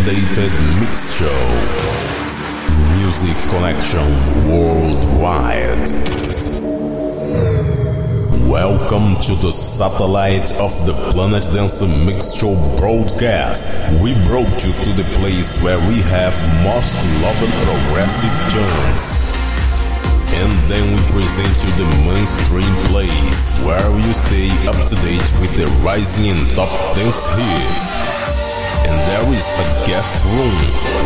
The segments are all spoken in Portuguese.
updated mix show. Music Connection Worldwide. Welcome to the satellite of the Planet Dance Mix Show broadcast. We brought you to the place where we have most loved progressive tunes. And then we present you the mainstream place where you stay up to date with the rising and top dance hits. And there is a guest room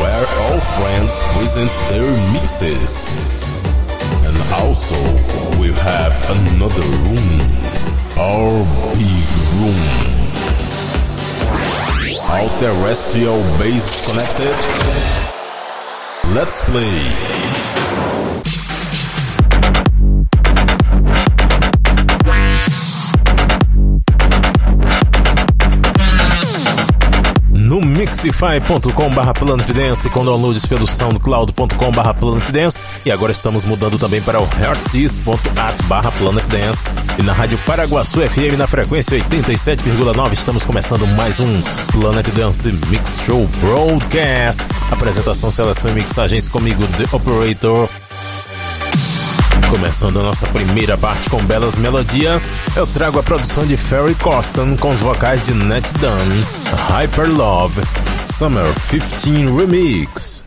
where all friends present their mixes. And also, we have another room, our big room. All terrestrial base connected. Let's play. No mixify.com barra Planet Dance com downloads pelo soundcloud.com barra Planet Dance. E agora estamos mudando também para o heartis.at barra Planet Dance. E na rádio Paraguaçu FM na frequência 87,9 estamos começando mais um Planet Dance Mix Show Broadcast. Apresentação, seleção e mixagens comigo, The Operator Começando a nossa primeira parte com belas melodias, eu trago a produção de Ferry Coston com os vocais de Net Dunn, Hyper Love, Summer 15 Remix.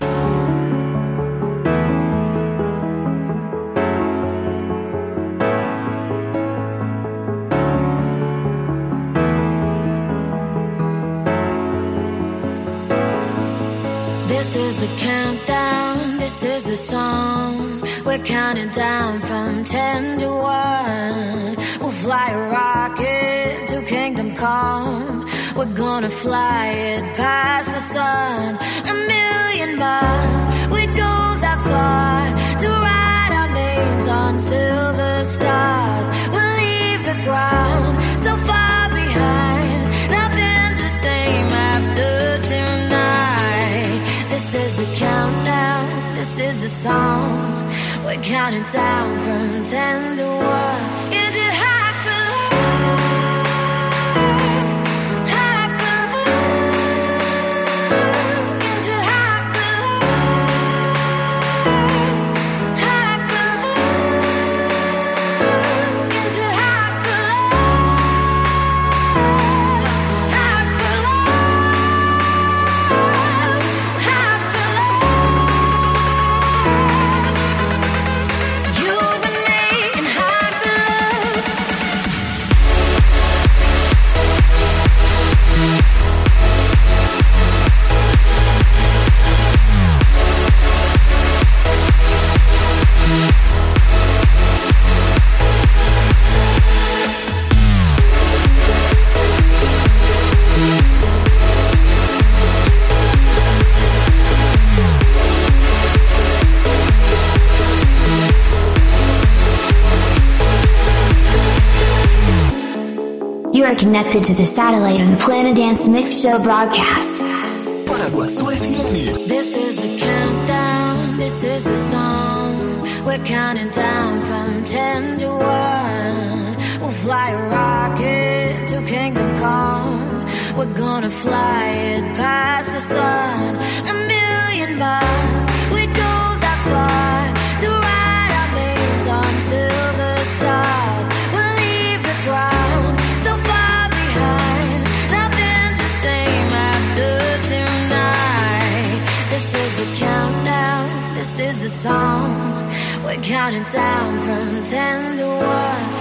This is the song. We're counting down from 10 to 1 are connected to the satellite of the Planet Dance Mix Show broadcast. This is the countdown, this is the song. We're counting down from 10 to 1. We'll fly a rocket to kingdom come. We're gonna fly it past the sun. Counting down from 10 to 1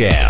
Show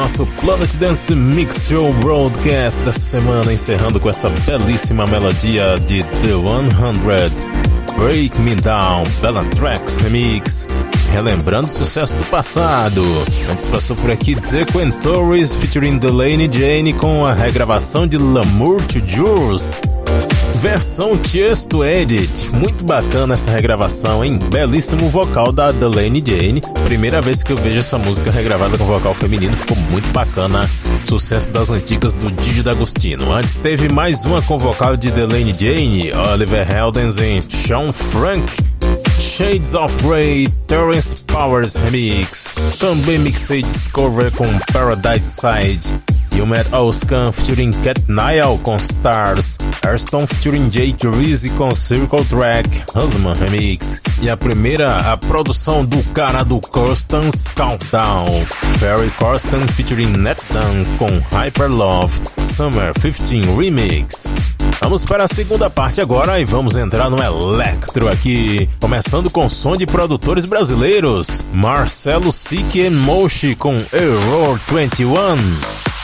nosso Planet Dance Mix Show Broadcast dessa semana, encerrando com essa belíssima melodia de The 100 Break Me Down, Bella Tracks Remix, relembrando o sucesso do passado. Antes passou por aqui Zequin Torres featuring Delaney Jane com a regravação de L'amour to Jules versão Tiesto Edit. Muito bacana essa regravação, hein? Belíssimo vocal da Delaney Jane. Primeira vez que eu vejo essa música regravada com vocal feminino, ficou muito bacana. Sucesso das antigas do Didi D'Agostino. Antes teve mais uma com vocal de Delaney Jane, Oliver Heldens e Sean Frank. Shades of Grey, Terence Powers Remix. Também mixei Discover com Paradise Side. You Met Oscan featuring Cat Niall com Stars, Arston featuring Jake Reese com Circle Track, Husman Remix. E a primeira, a produção do cara do Corstan's Countdown, Ferry Corsten featuring Netan com Hyper Love, Summer 15 Remix. Vamos para a segunda parte agora e vamos entrar no Electro aqui, começando com som de produtores brasileiros, Marcelo Sique Moshi com Error 21.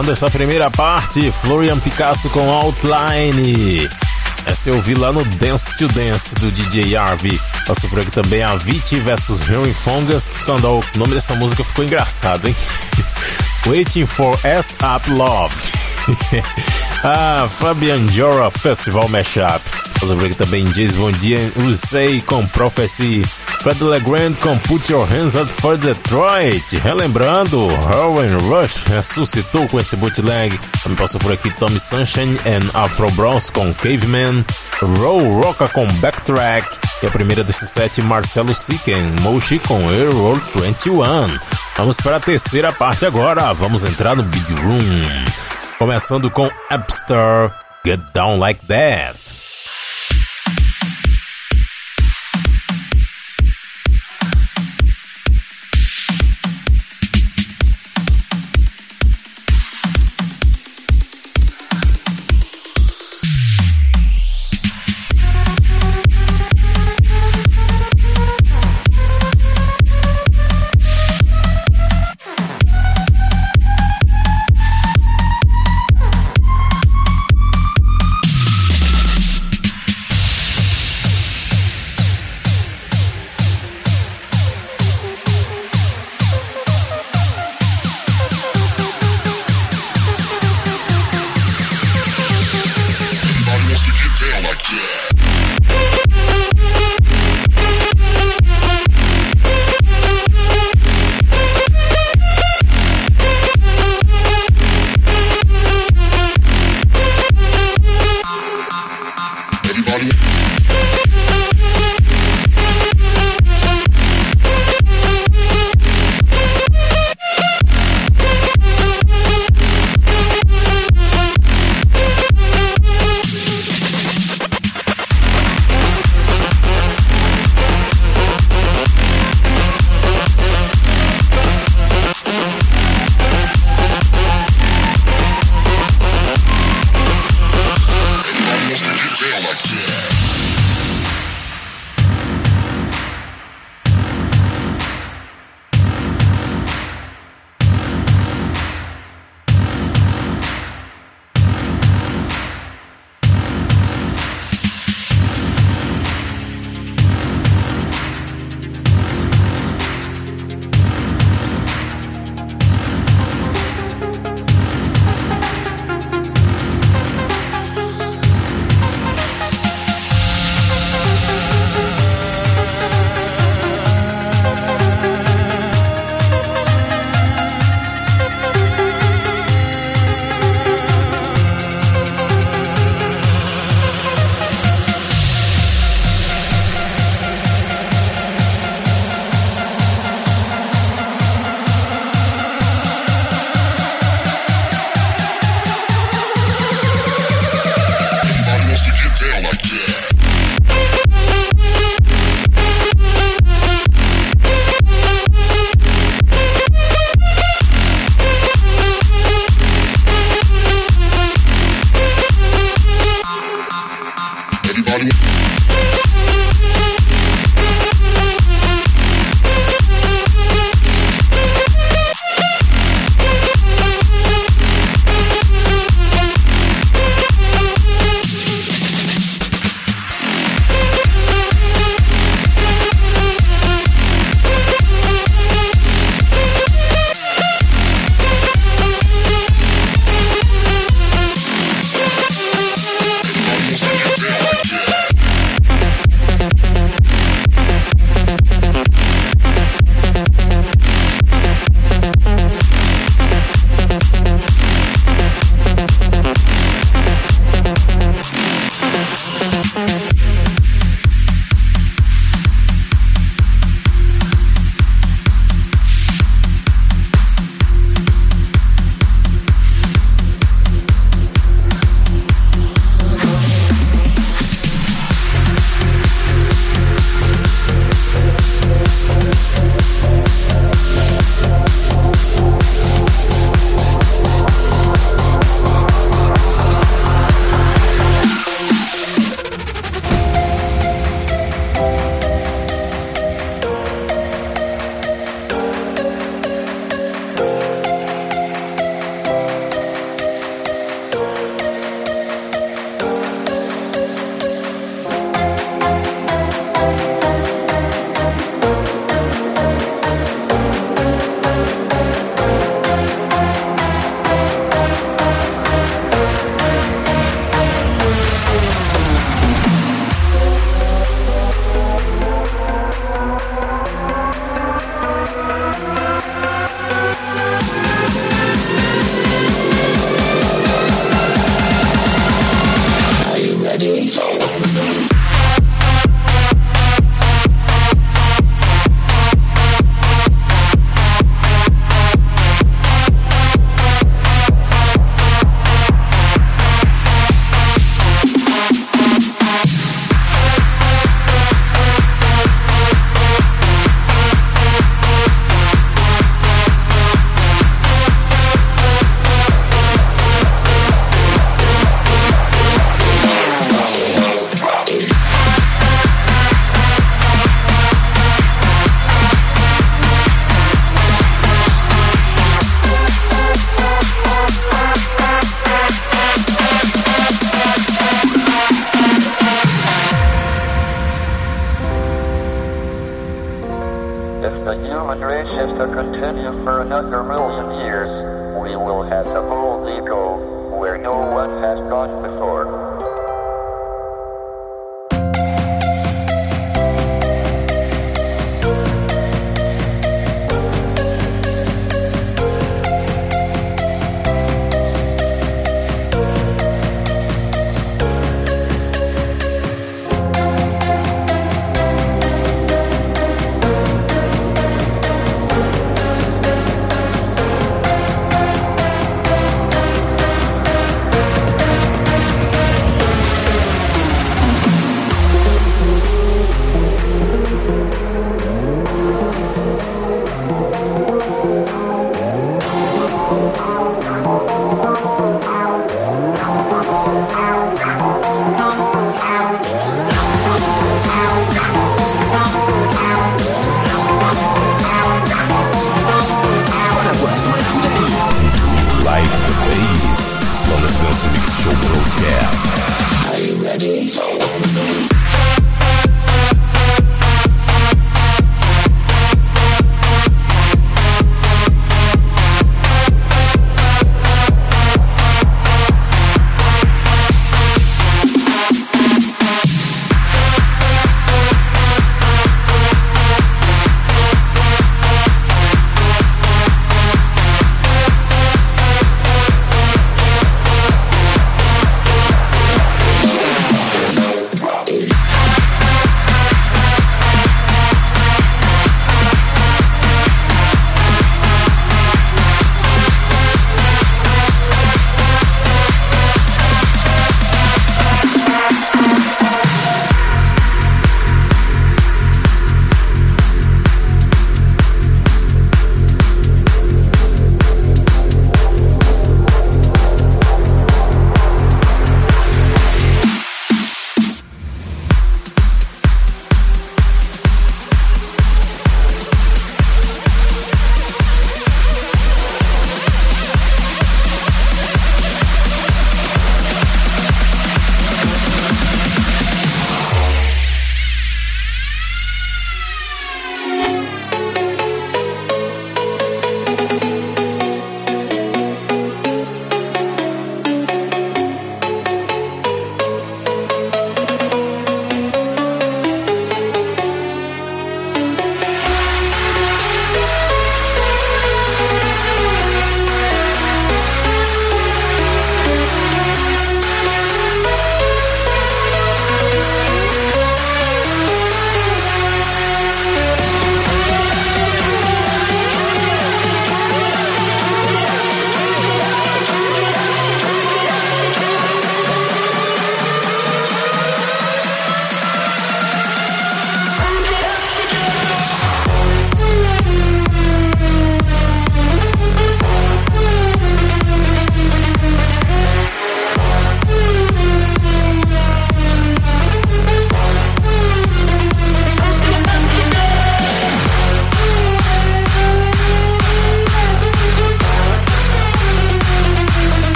Fechando essa primeira parte, Florian Picasso com Outline. Essa eu ouvi lá no Dance to Dance do DJ Harvey. Passou por aqui também a Viti vs Henry Fongas. Quando o nome dessa música ficou engraçado, hein? Waiting for S Up Love. ah, Fabian Jora Festival Mashup. Passou por aqui também James Von Dien, Usei com Prophecy. Fred Legrand com Put Your Hands Up for Detroit. Relembrando, Rowan Rush ressuscitou com esse bootleg. Também passou por aqui Tommy Sunshine and Afro Bronze com Caveman. Roll Rocka com Backtrack. E a primeira desse set, Marcelo Siken, Moshi com Airroll 21. Vamos para a terceira parte agora. Vamos entrar no Big Room. Começando com Appstar, Get Down Like That.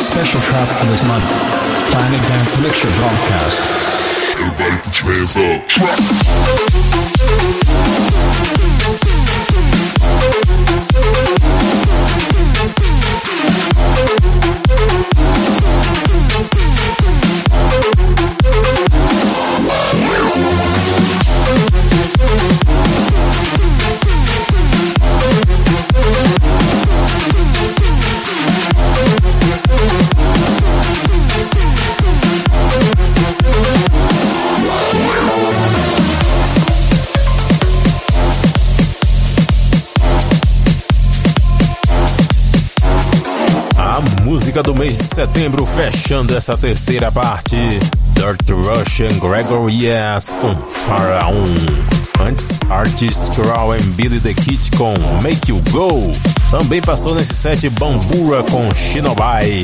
Special trap for this month. Planet Dance Mixture Broadcast. Everybody put your up. Trap. Música do mês de setembro, fechando essa terceira parte. Dirt Russian Gregory Yes com Pharaon. Antes, Artist Crow and Billy the Kid com Make You Go. Também passou nesse set Bambura com Shinobai.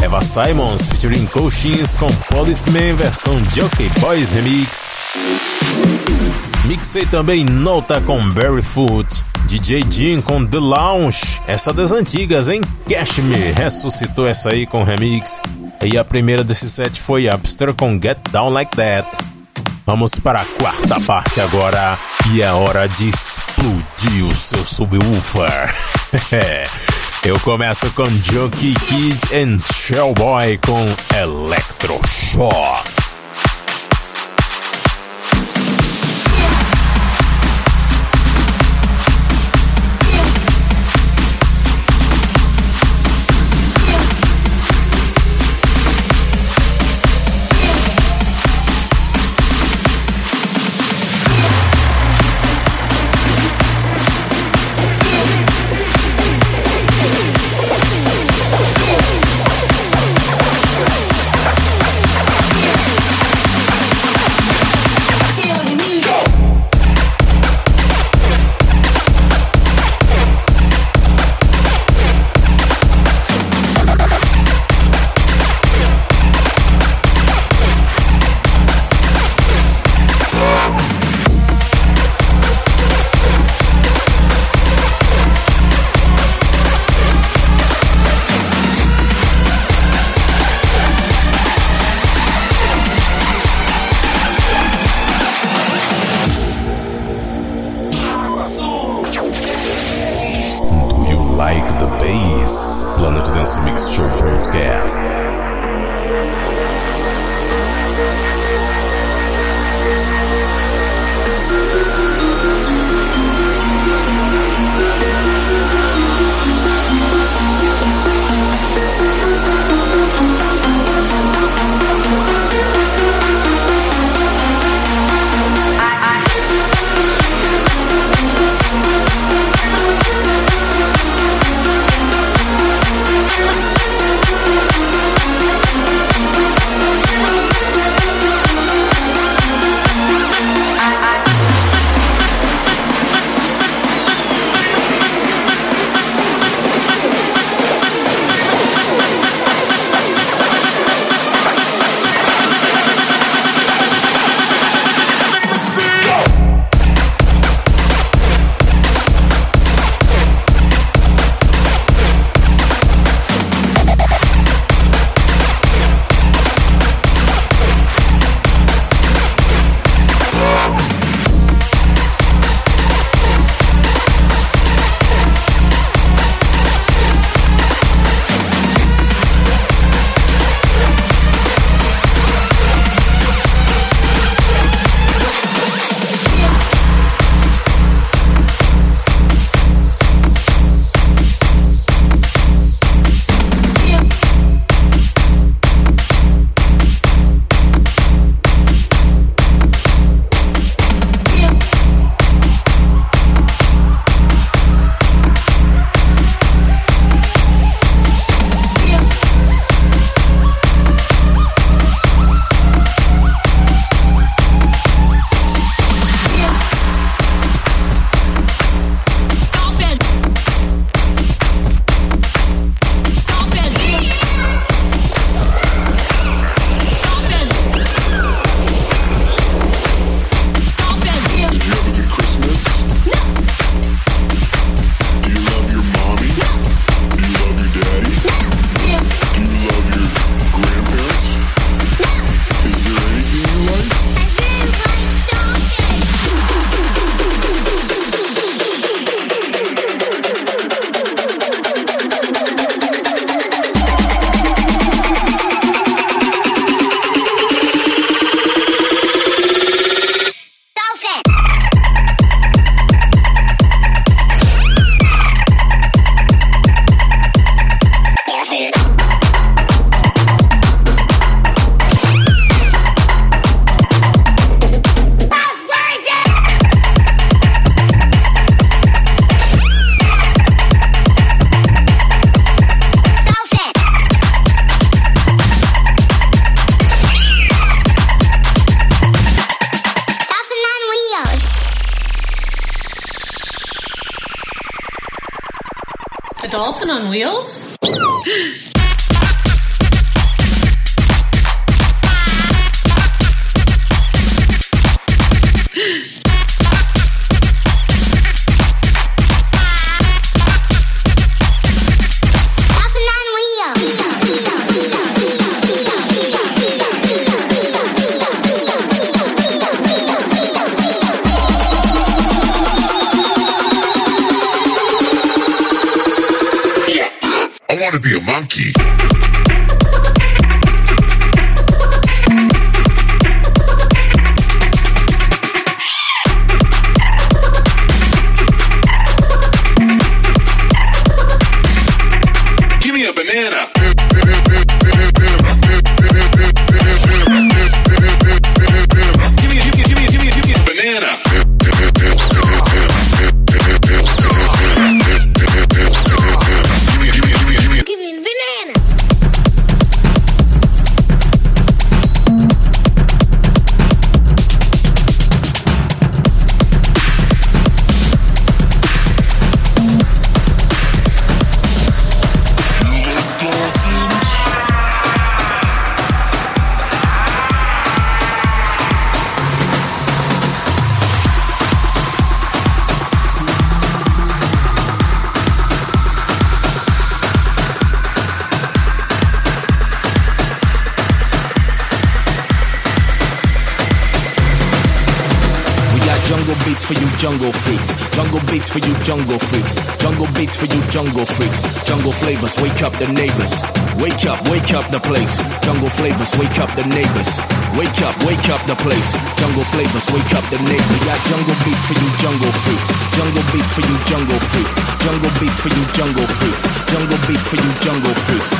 Eva Simons featuring Cochins com Policeman versão Jockey Boys Remix. Mixei também Nota com Barefoot. DJ Jim com The Lounge, essa das antigas, hein? Cashmere ressuscitou essa aí com remix. E a primeira desse set foi Upster com Get Down Like That. Vamos para a quarta parte agora e é hora de explodir o seu subwoofer. Eu começo com Junkie Kid and Shellboy com Electroshock. Dolphin jungle freaks. Jungle beats for you jungle freaks. Jungle beats for you jungle freaks. Jungle flavors, wake up the neighbors. Wake up, wake up the place. Jungle flavors, wake up the neighbors. Wake up, wake up the place. Jungle flavors, wake up the neighbors. Got jungle beats for you jungle freaks. Jungle beats for you jungle freaks. Jungle beats for you jungle freaks. Jungle beats for you jungle freaks.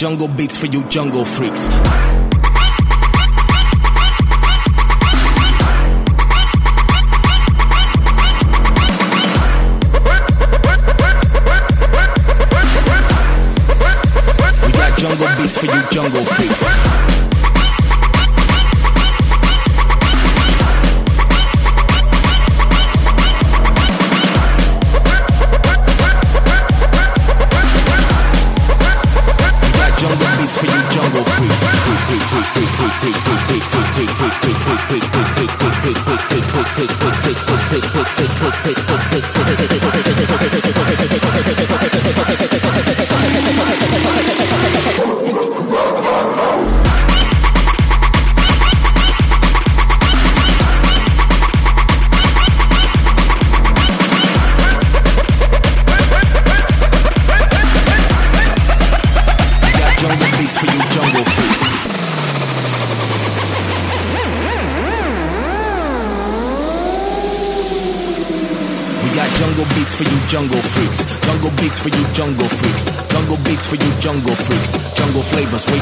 Jungle beats for you jungle freaks. Jungle beats for you jungle freaks.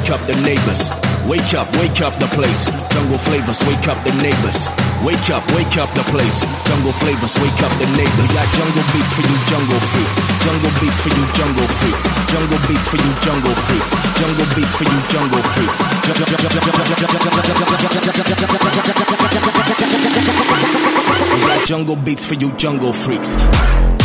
Wake up the neighbors. Wake up, wake up the place. Jungle flavors, wake up the neighbors. Wake up, wake up the place. Jungle flavors, wake up the neighbors. We got jungle beats for you jungle freaks. Jungle beats for you jungle freaks. Jungle beats for you jungle freaks. Jungle beats for you jungle freaks. Jungle beats for you jungle freaks.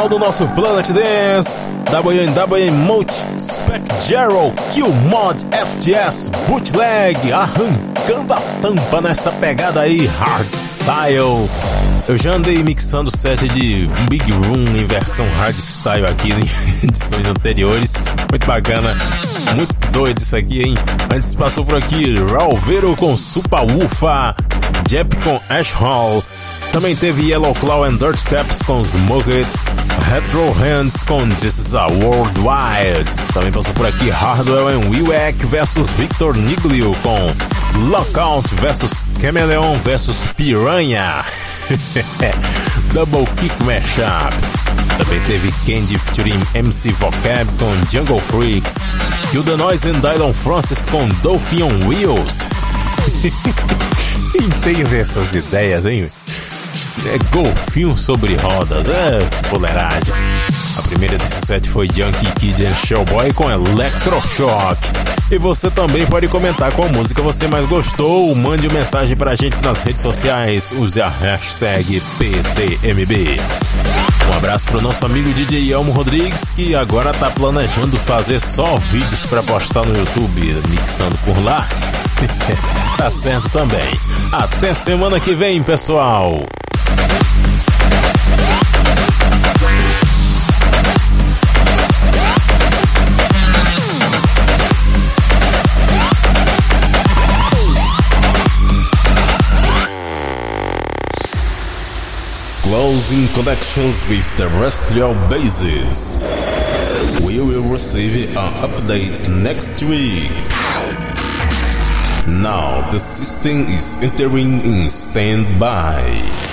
Final do nosso Planet Dance. WNW Multi Spec Gerald Kill Mod FGS Bootleg arrancando a tampa nessa pegada aí hardstyle. Eu já andei mixando set de Big Room em versão hardstyle aqui em edições anteriores. Muito bacana, muito doido isso aqui, hein? Antes passou por aqui Ralvero com Super Ufa, Jep com Ash Hall. Também teve Yellow Claw and Dirt Caps com Smoke It, Retro Hands com This Is a Worldwide. Também passou por aqui Hardwell and Wilwack versus Victor Niglio com Lockout versus Chameleon versus Piranha. Double Kick Mashup. Também teve Candy featuring MC Vocab com Jungle Freaks. Kill the Noise and Dylan Francis com Dolphin Wheels. Quem teve essas ideias, hein? É golfinho sobre rodas, é boleiragem. A primeira desse set foi Junkie Kid and Showboy com Electroshock. E você também pode comentar qual música você mais gostou. Mande uma mensagem pra gente nas redes sociais. Use a hashtag PTMB. Um abraço pro nosso amigo DJ Elmo Rodrigues, que agora tá planejando fazer só vídeos para postar no YouTube, mixando por lá. tá certo também. Até semana que vem, pessoal. Closing connections with terrestrial bases. We will receive an update next week. Now the system is entering in standby.